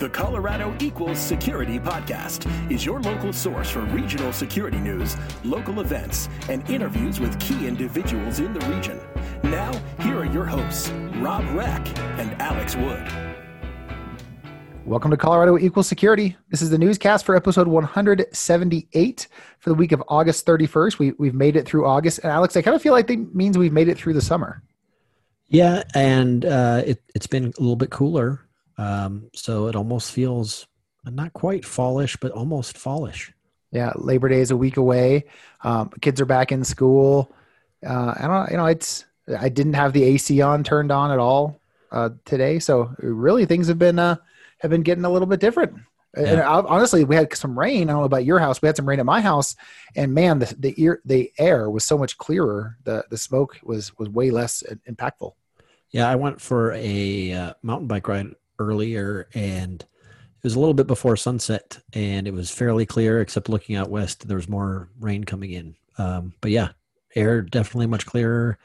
The Colorado Equals Security Podcast is your local source for regional security news, local events, and interviews with key individuals in the region. Now, here are your hosts, Rob Reck and Alex Wood. Welcome to Colorado Equal Security. This is the newscast for episode 178 for the week of August 31st. We, we've made it through August. And Alex, I kind of feel like that means we've made it through the summer. Yeah, and uh, it, it's been a little bit cooler. Um, so it almost feels not quite fallish, but almost fallish. Yeah, Labor Day is a week away. Um, kids are back in school. Uh, I don't, you know, it's I didn't have the AC on turned on at all uh, today, so really things have been uh, have been getting a little bit different. Yeah. And honestly, we had some rain. I don't know about your house. We had some rain at my house, and man, the the ear the air was so much clearer. the The smoke was was way less impactful. Yeah, I went for a uh, mountain bike ride earlier and it was a little bit before sunset and it was fairly clear except looking out west there was more rain coming in. Um, but yeah air definitely much clearer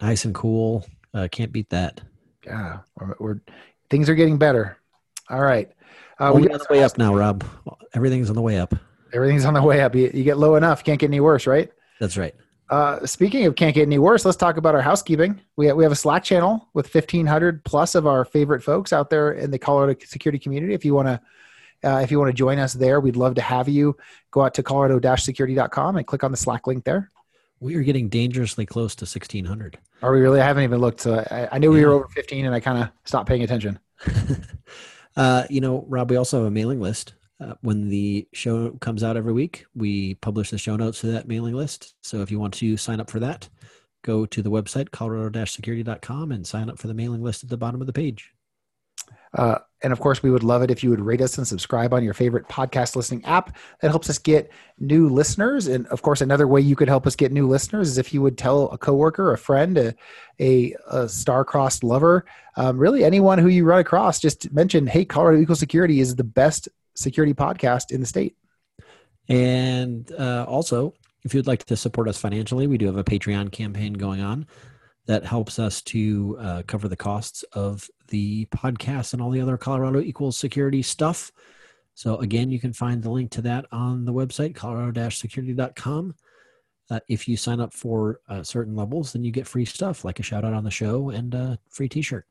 nice and cool. Uh, can't beat that. Yeah we're, we're, things are getting better. All right. Uh, we're on the way up now rob. Everything's on the way up. Everything's on the way up. You, you get low enough can't get any worse right? That's right uh, speaking of can't get any worse, let's talk about our housekeeping. We have, we have a Slack channel with 1,500 plus of our favorite folks out there in the Colorado security community. If you want to, uh, if you want to join us there, we'd love to have you. Go out to colorado-security.com and click on the Slack link there. We are getting dangerously close to 1,600. Are we really? I haven't even looked. So I, I knew yeah. we were over 15, and I kind of stopped paying attention. uh, you know, Rob, we also have a mailing list uh, when the show comes out every week, we publish the show notes to that mailing list. So if you want to sign up for that, go to the website, colorado-security.com, and sign up for the mailing list at the bottom of the page. Uh, and of course, we would love it if you would rate us and subscribe on your favorite podcast listening app. That helps us get new listeners. And of course, another way you could help us get new listeners is if you would tell a coworker, a friend, a, a, a star-crossed lover, um, really anyone who you run across, just mention, hey, Colorado Equal Security is the best security podcast in the state. And uh, also, if you'd like to support us financially, we do have a Patreon campaign going on that helps us to uh, cover the costs of the podcast and all the other Colorado Equals Security stuff. So, again, you can find the link to that on the website, colorado security.com. Uh, if you sign up for uh, certain levels, then you get free stuff like a shout out on the show and a free t shirt.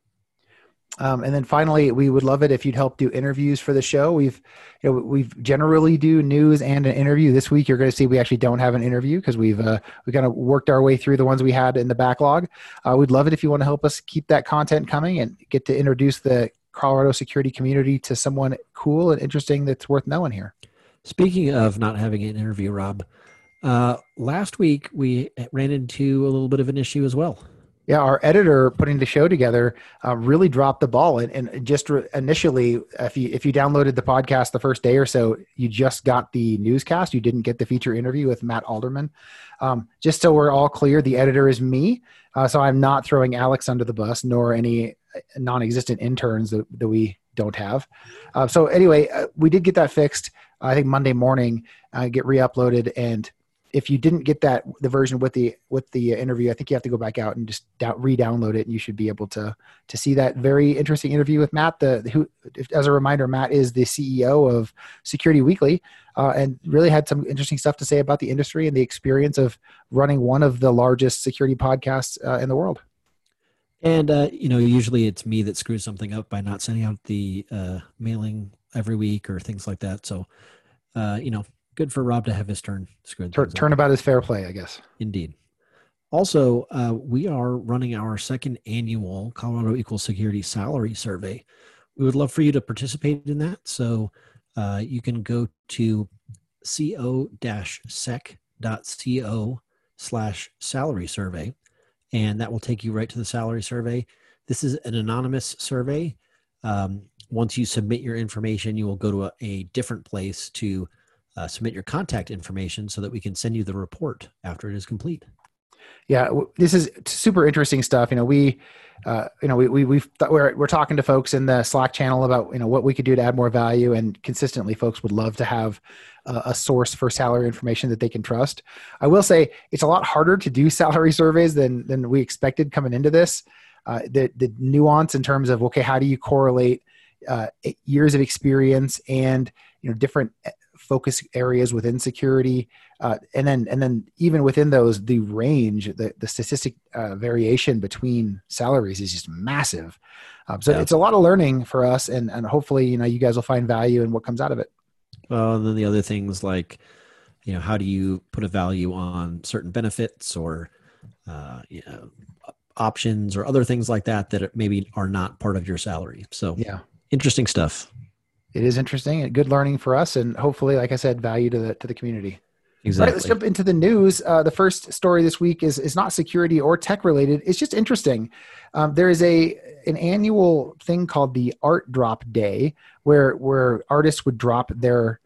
Um, and then finally, we would love it if you'd help do interviews for the show. We've, you know, we've generally do news and an interview. This week, you're going to see we actually don't have an interview because we've uh, we kind of worked our way through the ones we had in the backlog. Uh, we'd love it if you want to help us keep that content coming and get to introduce the Colorado security community to someone cool and interesting that's worth knowing here. Speaking of not having an interview, Rob, uh, last week we ran into a little bit of an issue as well. Yeah, our editor putting the show together uh, really dropped the ball, and, and just re- initially, if you if you downloaded the podcast the first day or so, you just got the newscast. You didn't get the feature interview with Matt Alderman. Um, just so we're all clear, the editor is me, uh, so I'm not throwing Alex under the bus, nor any uh, non-existent interns that, that we don't have. Uh, so anyway, uh, we did get that fixed. I think Monday morning, uh, get re-uploaded, and if you didn't get that the version with the with the interview, I think you have to go back out and just re-download it, and you should be able to to see that very interesting interview with Matt. The who, as a reminder, Matt is the CEO of Security Weekly, uh, and really had some interesting stuff to say about the industry and the experience of running one of the largest security podcasts uh, in the world. And uh, you know, usually it's me that screws something up by not sending out the uh, mailing every week or things like that. So, uh, you know, good for Rob to have his turn. Turn, turnabout is fair play, I guess. Indeed. Also, uh, we are running our second annual Colorado Equal Security Salary Survey. We would love for you to participate in that. So uh, you can go to co-sec.co slash salary survey, and that will take you right to the salary survey. This is an anonymous survey. Um, once you submit your information, you will go to a, a different place to uh, submit your contact information so that we can send you the report after it is complete. Yeah, this is super interesting stuff. You know, we, uh, you know, we, we th- we're we're talking to folks in the Slack channel about you know what we could do to add more value, and consistently, folks would love to have a, a source for salary information that they can trust. I will say it's a lot harder to do salary surveys than than we expected coming into this. Uh, the the nuance in terms of okay, how do you correlate uh, years of experience and you know different focus areas within security uh, and then and then even within those the range the, the statistic uh, variation between salaries is just massive. Um, so yeah. it's a lot of learning for us and and hopefully you know you guys will find value in what comes out of it. Well and then the other things like you know how do you put a value on certain benefits or uh, you know options or other things like that that maybe are not part of your salary? So yeah. interesting stuff it is interesting and good learning for us and hopefully like i said value to the to the community. Exactly right, let's jump into the news. Uh, the first story this week is is not security or tech related. It's just interesting. Um, there is a an annual thing called the art drop day where where artists would drop their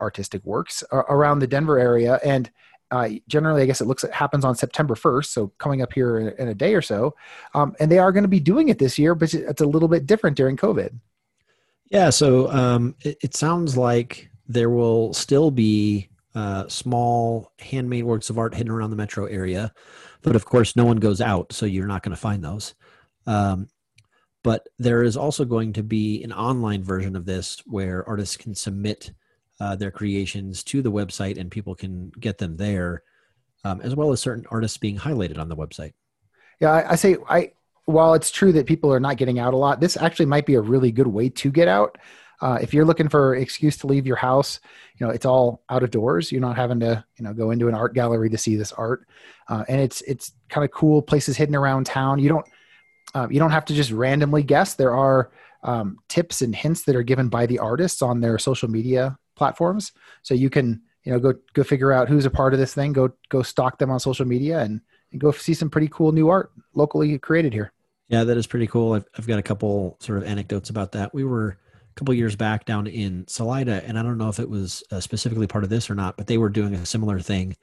artistic works around the denver area. And uh, generally, I guess it looks it happens on September 1st, so coming up here in, in a day or so. Um, and they are going to be doing it this year, but it's a little bit different during COVID. Yeah, so um, it, it, sounds like there will still be uh, small handmade works of art hidden around the metro area, but of course, no one goes out, so you're not going to find those. Um, but there is also going to be an online version of this where artists can submit uh, their creations to the website and people can get them there, um, as well as certain artists being highlighted on the website. Yeah, I, I say I while it's true that people are not getting out a lot, this actually might be a really good way to get out. Uh, if you're looking for excuse to leave your house, you know it's all out of doors. You're not having to you know go into an art gallery to see this art, uh, and it's it's kind of cool places hidden around town. You don't uh, you don't have to just randomly guess. There are um, tips and hints that are given by the artists on their social media platforms, so you can you know go go figure out who's a part of this thing. Go go stalk them on social media and and go see some pretty cool new art locally created here. Yeah, that is pretty cool. I've, I've got a couple sort of anecdotes about that. We were a couple years back down in Salida, and I don't know if it was uh, specifically part of this or not, but they were doing a similar thing,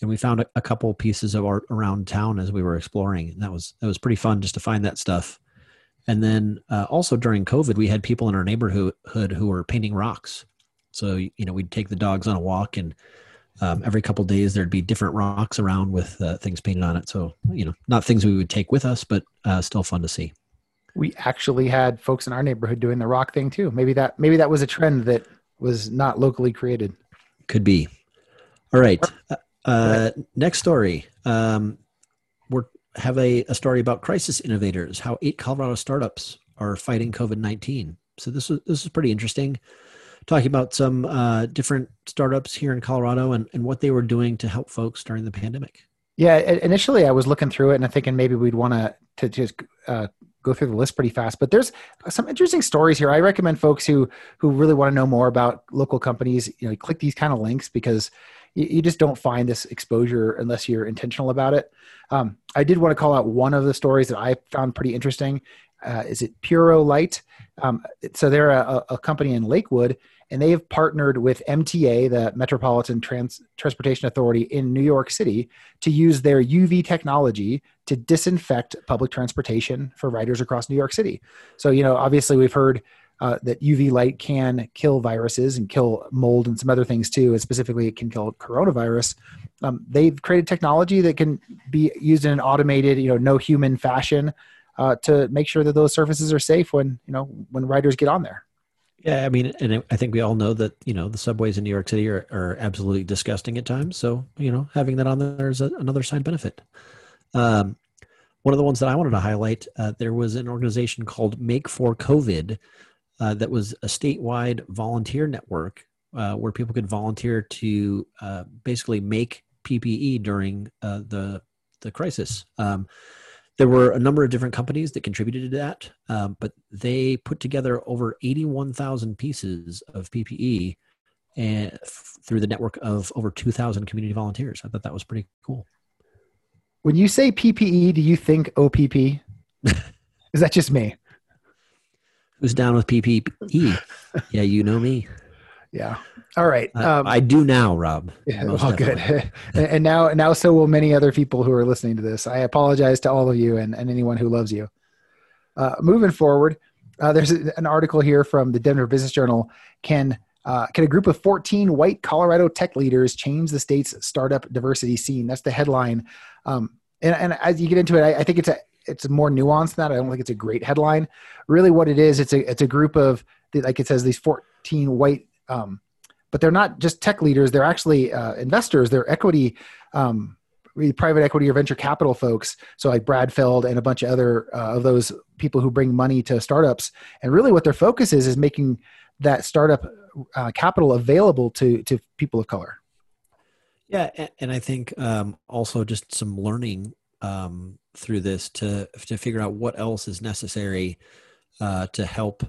and we found a, a, couple pieces of art around town as we were exploring, and that was that was pretty fun just to find that stuff. And then uh, also during COVID, we had people in our neighborhood who were painting rocks. So you know, we'd take the dogs on a walk and um, every couple days there'd be different rocks around with uh, things painted on it. So you know not things we would take with us but uh, still fun to see. We actually had folks in our neighborhood doing the rock thing too. Maybe that maybe that was a trend that was not locally created. Could be. All right. Uh, uh next story. Um, we have a, a story about crisis innovators how eight colorado startups are fighting covid-19 so this is this is pretty interesting talking about some uh, different startups here in Colorado and, and what they were doing to help folks during the pandemic. Yeah, initially I was looking through it and I'm thinking maybe we'd want to to just uh, go through the list pretty fast. But there's some interesting stories here. I recommend folks who who really want to know more about local companies, you know, click these kind of links because you, you just don't find this exposure unless you're intentional about it. Um, I did want to call out one of the stories that I found pretty interesting. Uh, is it Puro Light? Um, so they're a, a company in Lakewood and they have partnered with MTA, the Metropolitan Trans- Transportation Authority in New York City, to use their UV technology to disinfect public transportation for riders across New York City. So, you know, obviously we've heard uh, that UV light can kill viruses and kill mold and some other things too, and specifically it can kill coronavirus. Um, they've created technology that can be used in an automated, you know, no human fashion uh, to make sure that those surfaces are safe when you know when riders get on there. Yeah, I mean, and I think we all know that you know the subways in New York City are, are absolutely disgusting at times. So you know, having that on there is a, another side benefit. Um, one of the ones that I wanted to highlight, uh, there was an organization called Make for COVID uh, that was a statewide volunteer network uh, where people could volunteer to uh, basically make PPE during uh, the the crisis. Um, there were a number of different companies that contributed to that, um, but they put together over 81,000 pieces of PPE and f- through the network of over 2,000 community volunteers. I thought that was pretty cool. When you say PPE, do you think OPP? Is that just me? Who's down with PPE? yeah, you know me. Yeah. All right. Um, I, I do now, Rob. Yeah, well, good. and now, now, so will many other people who are listening to this. I apologize to all of you and, and anyone who loves you. Uh, moving forward, uh, there's an article here from the Denver Business Journal. Can uh, can a group of 14 white Colorado tech leaders change the state's startup diversity scene? That's the headline. Um, and, and, as you get into it, I, I think it's a it's more nuanced than that. I don't think it's a great headline. Really, what it is, it's a it's a group of like it says these 14 white, um, but they're not just tech leaders. They're actually uh, investors. They're equity. Um, private equity or venture capital folks so like brad feld and a bunch of other uh, of those people who bring money to startups and really what their focus is is making that startup uh, capital available to to people of color yeah and i think um, also just some learning um, through this to to figure out what else is necessary uh, to help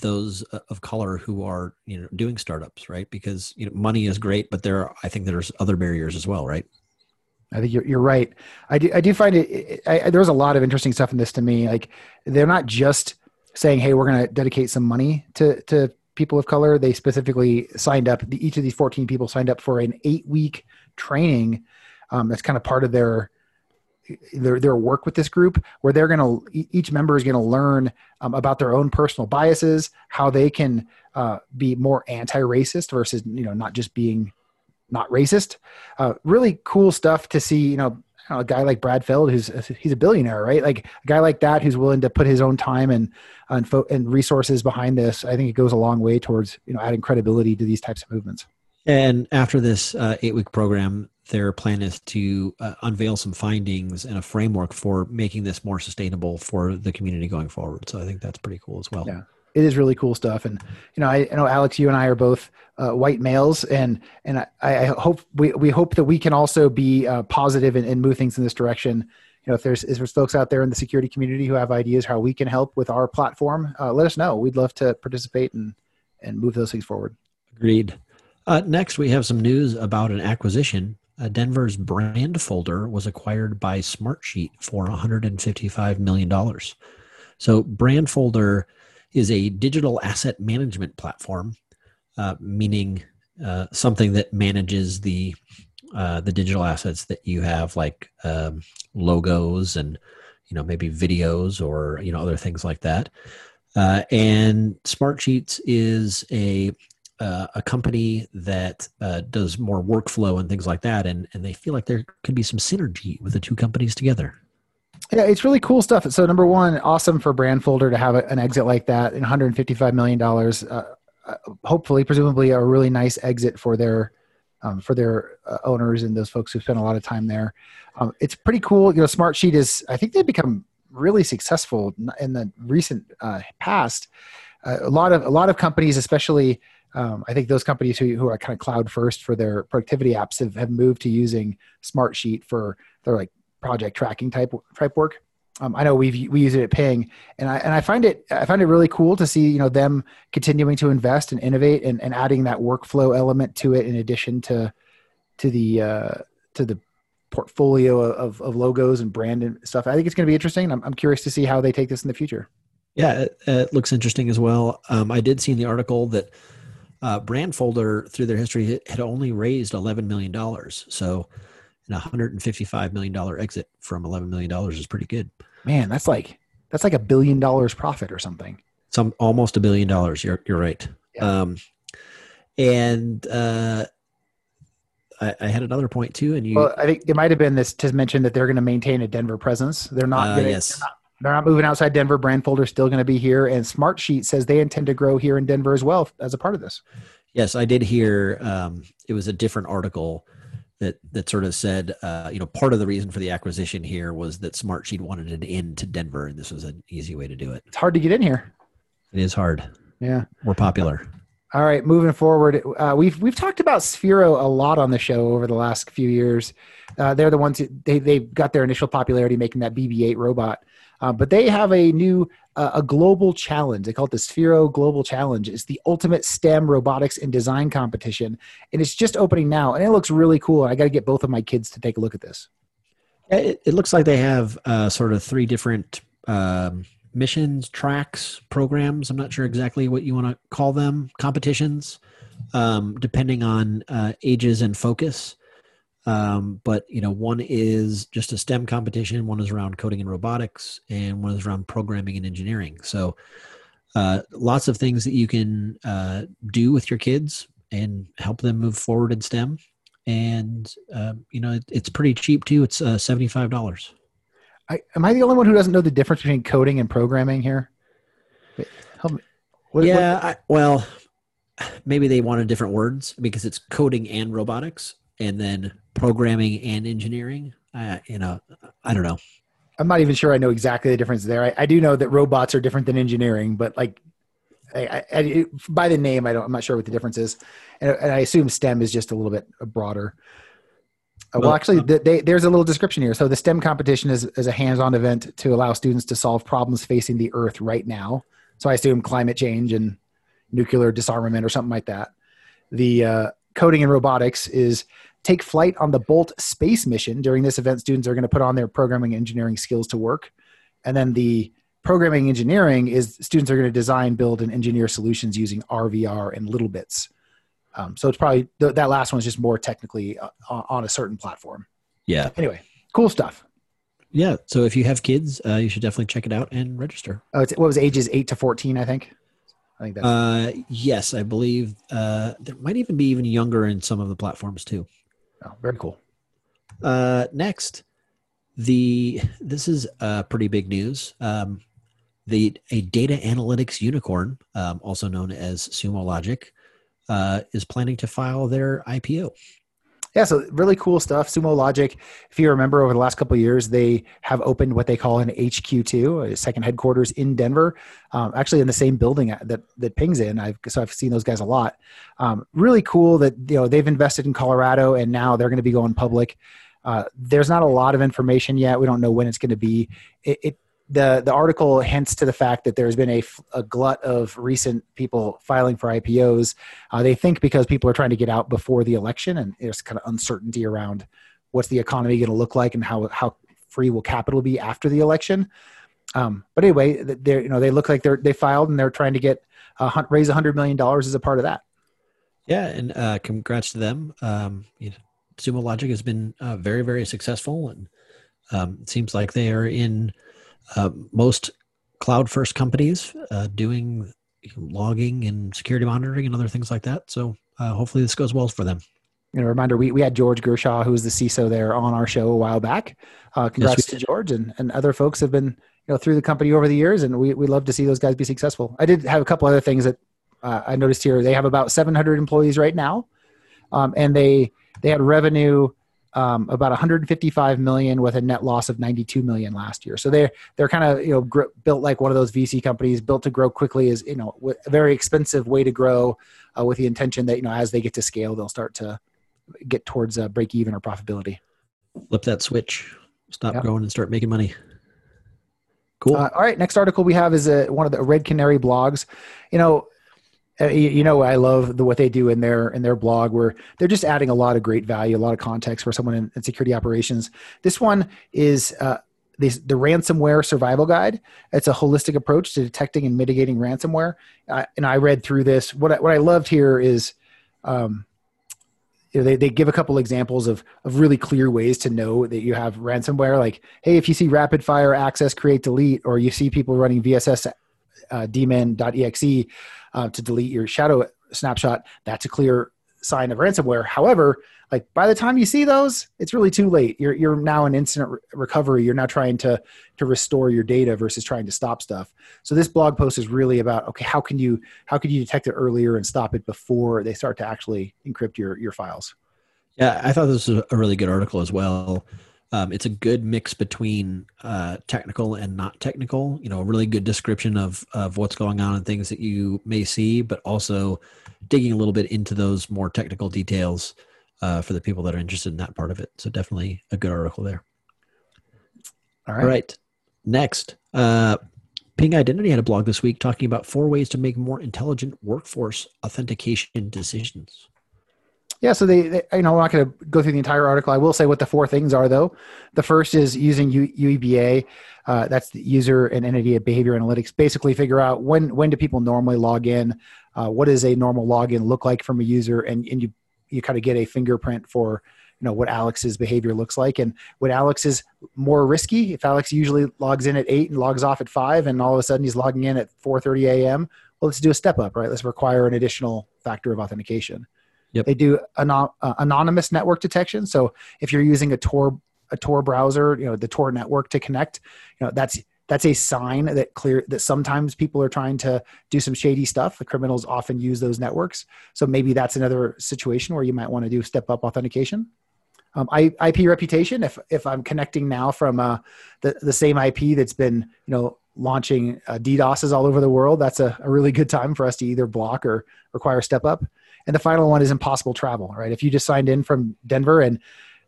those uh, of color who are you know doing startups right because you know money is great but there are, i think there's other barriers as well right I think you're, you're right. I do, I do find it, I, I, there's a lot of interesting stuff in this to me. Like they're not just saying, Hey, we're going to dedicate some money to, to people of color. They specifically signed up. The, each of these 14 people signed up for an eight week training. Um, that's kind of part of their, their their work with this group where they're going to each member is going to learn um, about their own personal biases how they can uh, be more anti-racist versus you know not just being not racist. Uh, really cool stuff to see you know, a guy like brad feld who's he's a billionaire right? Like a guy like that who's willing to put his own time and and, fo- and resources behind this i think it goes a long way towards you know adding credibility to these types of movements. And after this uh, eight week program their plan is to uh, unveil some findings and a framework for making this more sustainable for the community going forward. So I think that's pretty cool as well. Yeah, it is really cool stuff. And you know, I, I know Alex, you and I are both uh, white males, and and I, I, hope we we hope that we can also be uh, positive and, and move things in this direction. You know, if there's if there's folks out there in the security community who have ideas how we can help with our platform, uh, let us know. We'd love to participate and and move those things forward. Agreed. Uh, next, we have some news about an acquisition uh, Denver's Brandfolder was acquired by Smartsheet for $155 million. So, Brandfolder is a digital asset management platform, uh, meaning uh, something that manages the uh, the digital assets that you have, like um, logos and you know maybe videos or you know other things like that. Uh, and Smartsheets is a uh, a company that uh, does more workflow and things like that, and and they feel like there could be some synergy with the two companies together. Yeah, it's really cool stuff. So number one, awesome for Brandfolder to have an exit like that, 155 million dollars. Uh, uh, hopefully, presumably, a really nice exit for their um, for their uh, owners and those folks who spent a lot of time there. Um, it's pretty cool. You know, Smartsheet is. I think they've become really successful in the recent uh, past. Uh, a lot of a lot of companies, especially um, I think those companies who, who are kind of cloud first for their productivity apps have, have moved to using Smartsheet for their like project tracking type type work. Um, I know we we use it at Ping, and I and I find it I find it really cool to see you know them continuing to invest and innovate and, and adding that workflow element to it in addition to to the uh, to the portfolio of, of logos and brand and stuff. I think it's going to be interesting. I'm, I'm curious to see how they take this in the future. Yeah, it, it looks interesting as well. Um, I did see in the article that uh, Brandfolder, through their history, had only raised $11 million. So, an $155 million exit from $11 million is pretty good. Man, that's like that's like a billion dollars profit or something. Some almost a billion dollars. You're you're right. Yeah. Um, and uh, I, I, had another point too, and you. Well, I think it might have been this to mention that they're going to maintain a Denver presence. They're not. Uh, gonna, yes. They're not, they're not moving outside Denver. Brandfolder's still going to be here, and Smartsheet says they intend to grow here in Denver as well as a part of this. Yes, I did hear. Um, it was a different article that that sort of said, uh, you know, part of the reason for the acquisition here was that Smartsheet wanted an in to Denver, and this was an easy way to do it. It's hard to get in here. It is hard. Yeah, we're popular. All right, moving forward, uh, we've we've talked about Sphero a lot on the show over the last few years. Uh, they're the ones who, they they got their initial popularity making that BB-8 robot. Uh, but they have a new uh, a global challenge. They call it the Sphero Global Challenge. It's the ultimate STEM robotics and design competition, and it's just opening now, and it looks really cool. I got to get both of my kids to take a look at this. It, it looks like they have uh, sort of three different um, missions, tracks, programs. I'm not sure exactly what you want to call them. Competitions, um, depending on uh, ages and focus. Um, but you know, one is just a STEM competition, one is around coding and robotics, and one is around programming and engineering. So, uh, lots of things that you can uh, do with your kids and help them move forward in STEM. And uh, you know, it, it's pretty cheap too. It's uh, seventy five dollars. I, am I the only one who doesn't know the difference between coding and programming here? Help me. What, yeah, what? I, well, maybe they wanted different words because it's coding and robotics, and then programming and engineering. Uh, you know, I don't know. I'm not even sure I know exactly the difference there. I, I do know that robots are different than engineering, but like I, I, by the name, I don't. I'm not sure what the difference is, and, and I assume STEM is just a little bit broader. Uh, well, well, actually, uh, they, there's a little description here. So the STEM competition is, is a hands-on event to allow students to solve problems facing the Earth right now. So I assume climate change and nuclear disarmament or something like that. The uh, coding and robotics is take flight on the Bolt space mission. During this event, students are going to put on their programming engineering skills to work. And then the programming engineering is students are going to design, build, and engineer solutions using RVR and littleBits. Um, so it's probably th- that last one is just more technically uh, on a certain platform. Yeah. Anyway, cool stuff. Yeah. So if you have kids, uh, you should definitely check it out and register. Oh, it's, what was ages eight to fourteen? I think. I think that's. Uh, yes, I believe uh, there might even be even younger in some of the platforms too. Oh, very cool. Uh, next, the this is uh, pretty big news. Um, the a data analytics unicorn, um, also known as Sumo Logic, uh, is planning to file their IPO. Yeah, so really cool stuff. Sumo Logic, if you remember over the last couple years, they have opened what they call an HQ2, a second headquarters in Denver, um, actually in the same building that that Ping's in. I've, so I've seen those guys a lot. Um, really cool that you know they've invested in Colorado and now they're going to be going public. Uh, there's not a lot of information yet. We don't know when it's going to be. It, it, the the article hints to the fact that there's been a, a glut of recent people filing for IPOs. Uh, they think because people are trying to get out before the election, and there's kind of uncertainty around what's the economy going to look like and how how free will capital be after the election. Um, but anyway, they you know they look like they're they filed and they're trying to get uh, raise hundred million dollars as a part of that. Yeah, and uh, congrats to them. Um, you know, Sumo Logic has been uh, very very successful, and um, it seems like they are in uh, most cloud first companies uh, doing logging and security monitoring and other things like that. So uh, hopefully this goes well for them. And a reminder, we, we had George Gerchow, who was the CISO there on our show a while back. Uh, congrats yes, to George and, and other folks have been you know through the company over the years, and we we love to see those guys be successful. I did have a couple other things that uh, I noticed here. They have about 700 employees right now, um, and they they had revenue um, about 155 million with a net loss of 92 million last year. So they're they're kind of you know gr- built like one of those VC companies, built to grow quickly is you know a very expensive way to grow, uh, with the intention that you know as they get to scale, they'll start to get towards uh, break even or profitability. Flip that switch, stop yep. growing and start making money. Cool. Uh, all right, next article we have is uh, one of the Red Canary blogs. You know, you know i love the what they do in their in their blog where they're just adding a lot of great value a lot of context for someone in, in security operations. This one is uh, this, the ransomware survival guide. It's a holistic approach to detecting and mitigating ransomware. Uh, and i read through this. What I, what I loved here is um, you know, they, they give a couple examples of, of really clear ways to know that you have ransomware. Like hey if you see rapid fire access create delete or you see people running vss uh, daemon.exe uh, to delete your shadow snapshot, that's a clear sign of ransomware. However, like by the time you see those, it's really too late. You're you're now in incident re- recovery. You're now trying to to restore your data versus trying to stop stuff. So this blog post is really about okay, how can you how can you detect it earlier and stop it before they start to actually encrypt your your files? Yeah, I thought this was a really good article as well. Um, it's a good mix between uh, technical and not technical. You know, a really good description of of what's going on and things that you may see, but also digging a little bit into those more technical details uh, for the people that are interested in that part of it. So definitely a good article there. All right. All right. Next, uh, Ping Identity had a blog this week talking about four ways to make more intelligent workforce authentication decisions. Yeah, so they, they you know, I'm not going to go through the entire article. I will say what the four things are, though. The first is using U, UEBA. Uh, that's the user and entity behavior analytics. Basically, figure out when when do people normally log in. Uh, what does a normal login look like from a user, and and you you kind of get a fingerprint for you know what Alex's behavior looks like, and what Alex is more risky. If Alex usually logs in at eight and logs off at five, and all of a sudden he's logging in at 4:30 a.m., well, let's do a step up, right? Let's require an additional factor of authentication. Yep. They do anon- uh, anonymous network detection. So if you're using a Tor a Tor browser, you know, the Tor network to connect, you know, that's that's a sign that clear that sometimes people are trying to do some shady stuff. The criminals often use those networks, so maybe that's another situation where you might want to do step up authentication. Um, I, IP reputation. If if I'm connecting now from uh, the the same IP that's been you know launching uh, DDoSes all over the world, that's a, a really good time for us to either block or require step up. And the final one is impossible travel. Right? If you just signed in from Denver and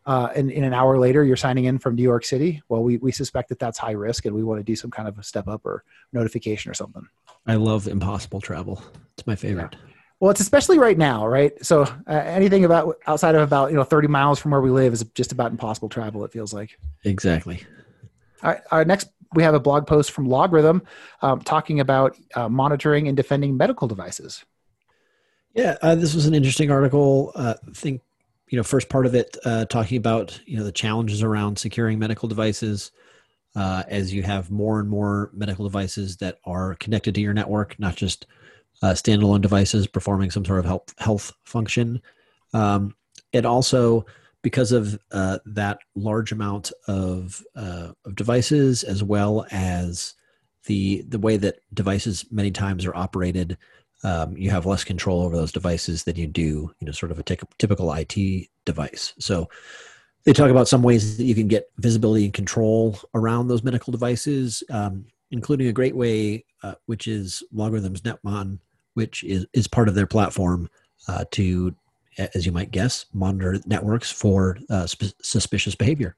uh, and in an hour later you're signing in from New York City, well, we, we suspect that that's high risk and we want to do some kind of a step up or notification or something. I love impossible travel. It's my favorite. Yeah. Well, it's especially right now, right? So uh, anything about outside of about you know 30 miles from where we live is just about impossible travel. It feels like. Exactly. All right, our next we have a blog post from LogRhythm um, talking about uh, monitoring and defending medical devices. Yeah, uh, this was an interesting article. Uh, I think you know first part of it uh, talking about you know the challenges around securing medical devices uh, as you have more and more medical devices that are connected to your network, not just uh, standalone devices performing some sort of health health function. Um, and also because of uh, that large amount of of devices, as well as the the way that devices many times are operated, um, you have less control over those devices than you do, you know, sort of a t- typical IT device. So they talk about some ways that you can get visibility and control around those medical devices, um, including a great way, uh, which is LogRhythm's Netmon which is, is part of their platform uh, to, as you might guess, monitor networks for uh, sp- suspicious behavior.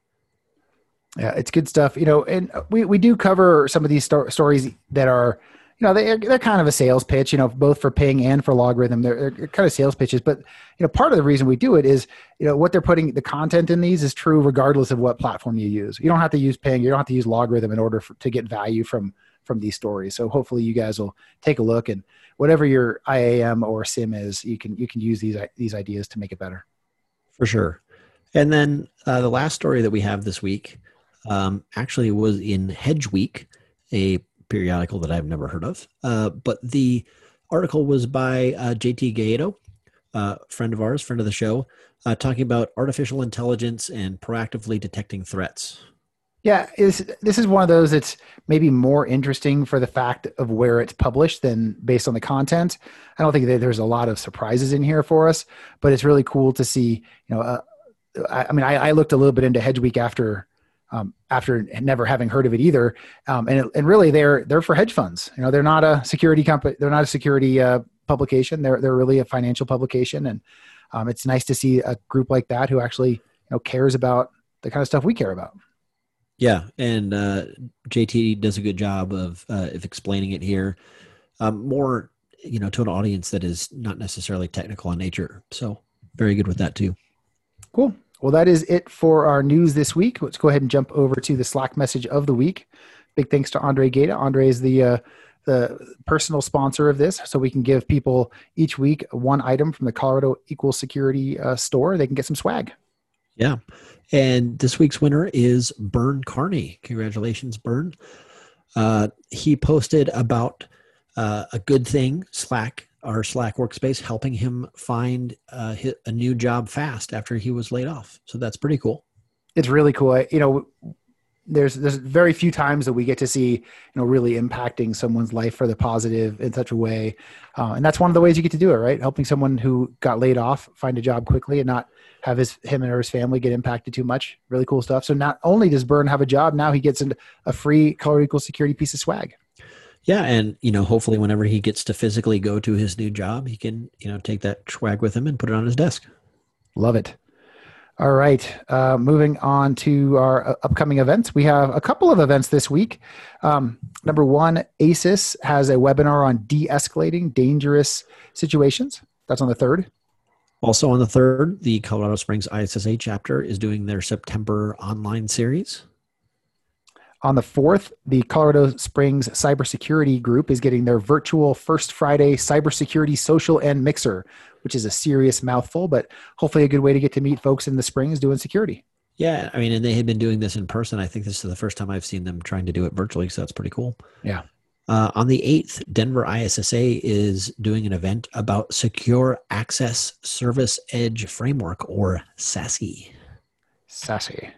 Yeah, it's good stuff. You know, and we, we do cover some of these sto- stories that are, you know, they're, they're kind of a sales pitch, you know, both for ping and for LogRhythm They're, they're kind of sales pitches. But, you know, part of the reason we do it is, you know, what they're putting, the content in these is true regardless of what platform you use. You don't have to use ping. You don't have to use LogRhythm in order for, to get value from from these stories. So hopefully you guys will take a look and whatever your IAM or SIEM is, you can you can use these these ideas to make it better. For sure. And then uh, the last story that we have this week um, actually was in Hedge Week, a periodical that I've never heard of. Uh, but the article was by uh, JT Gaietto, uh, friend of ours, friend of the show, uh, talking about artificial intelligence and proactively detecting threats. Yeah, this this is one of those that's maybe more interesting for the fact of where it's published than based on the content. I don't think that there's a lot of surprises in here for us, but it's really cool to see. You know, uh, I, I, mean, I, I, looked a little bit into Hedge Week after um, after never having heard of it either, um, and and really they're they're for hedge funds. You know, they're not a security company. They're not a security uh, publication. They're they're really a financial publication, and um, it's nice to see a group like that who actually you know cares about the kind of stuff we care about. Yeah, and uh, JT does a good job of uh, of explaining it here, um, more you know to an audience that is not necessarily technical in nature. So very good with that too. Cool. Well, that is it for our news this week. Let's go ahead and jump over to the Slack message of the week. Big thanks to Andre Gata. Andre is the uh, the personal sponsor of this, so we can give people each week one item from the Colorado Equal Security uh, store. They can get some swag. Yeah. And this week's winner is Burn Carney. Congratulations, Burn. Uh, he posted about uh, a good thing, Slack, our Slack workspace, helping him find uh, a new job fast after he was laid off. So that's pretty cool. It's really cool. You know, there's there's very few times that we get to see you know really impacting someone's life for the positive in such a way uh, and that's one of the ways you get to do it right helping someone who got laid off find a job quickly and not have his him or his family get impacted too much really cool stuff so not only does Burn have a job now he gets a free color equal security piece of swag yeah and you know hopefully whenever he gets to physically go to his new job he can you know take that swag with him and put it on his desk love it all right. Uh, moving on to our uh, upcoming events. We have a couple of events this week. Um, number one, ASIS has a webinar on de escalating dangerous situations. That's on the third. Also on the third, the Colorado Springs ISSA chapter is doing their September online series. On the 4th, the Colorado Springs Cybersecurity Group is getting their virtual First Friday Cybersecurity Social and Mixer, which is a serious mouthful, but hopefully a good way to get to meet folks in the Springs doing security. Yeah, I mean, and they had been doing this in person. I think this is the first time I've seen them trying to do it virtually, so that's pretty cool. Yeah. Uh, on the 8th, Denver ISSA is doing an event about Secure Access Service Edge Framework, or SASE. SASE.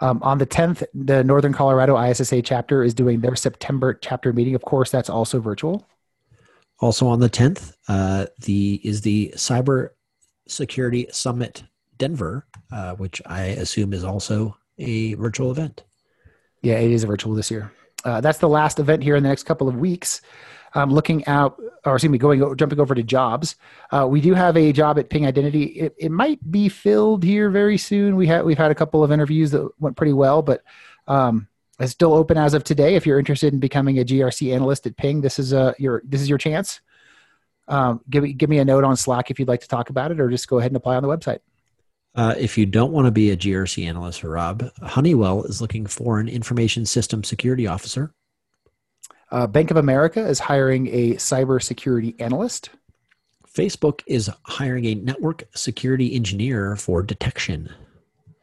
Um, on the 10th, the Northern Colorado ISSA chapter is doing their September chapter meeting. Of course, that's also virtual. Also on the 10th, uh, the is the Cyber Security Summit Denver, uh, which I assume is also a virtual event. Yeah, it is a virtual this year. Uh, that's the last event here in the next couple of weeks. Um, looking out, or excuse me, going jumping over to jobs. Uh, we do have a job at Ping Identity. It, it might be filled here very soon. We had we've had a couple of interviews that went pretty well, but um, it's still open as of today. If you're interested in becoming a GRC analyst at Ping, this is a your this is your chance. Um, give me give me a note on Slack if you'd like to talk about it, or just go ahead and apply on the website. Uh, if you don't want to be a GRC analyst, Rob, Honeywell is looking for an information system security officer. Uh, Bank of America is hiring a cybersecurity analyst. Facebook is hiring a network security engineer for detection.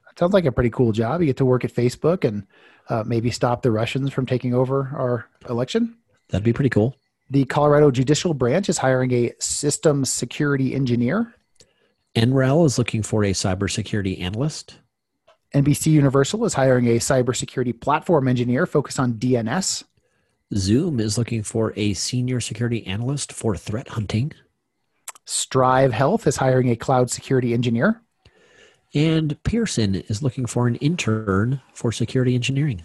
That sounds like a pretty cool job. You get to work at Facebook and uh, maybe stop the Russians from taking over our election. That'd be pretty cool. The Colorado Judicial Branch is hiring a systems security engineer. NREL is looking for a cybersecurity analyst. NBC Universal is hiring a cybersecurity platform engineer focused on DNS. Zoom is looking for a senior security analyst for threat hunting. Strive Health is hiring a cloud security engineer. And Pearson is looking for an intern for security engineering.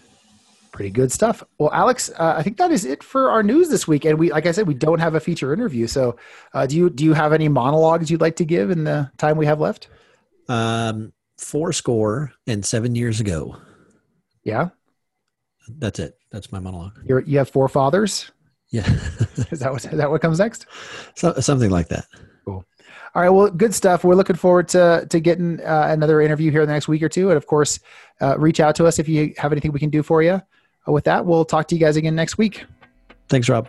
Pretty good stuff. Well, Alex, uh, I think that is it for our news this week. And we, like I said, we don't have a feature interview. So, uh, do you do you have any monologues you'd like to give in the time we have left? Um, four score and seven years ago. Yeah, that's it. That's my monologue. You're, you have four fathers. Yeah, is that what is that what comes next? So, something like that. Cool. All right. Well, good stuff. We're looking forward to to getting uh, another interview here in the next week or two, and of course, uh, reach out to us if you have anything we can do for you. Uh, with that, we'll talk to you guys again next week. Thanks, Rob.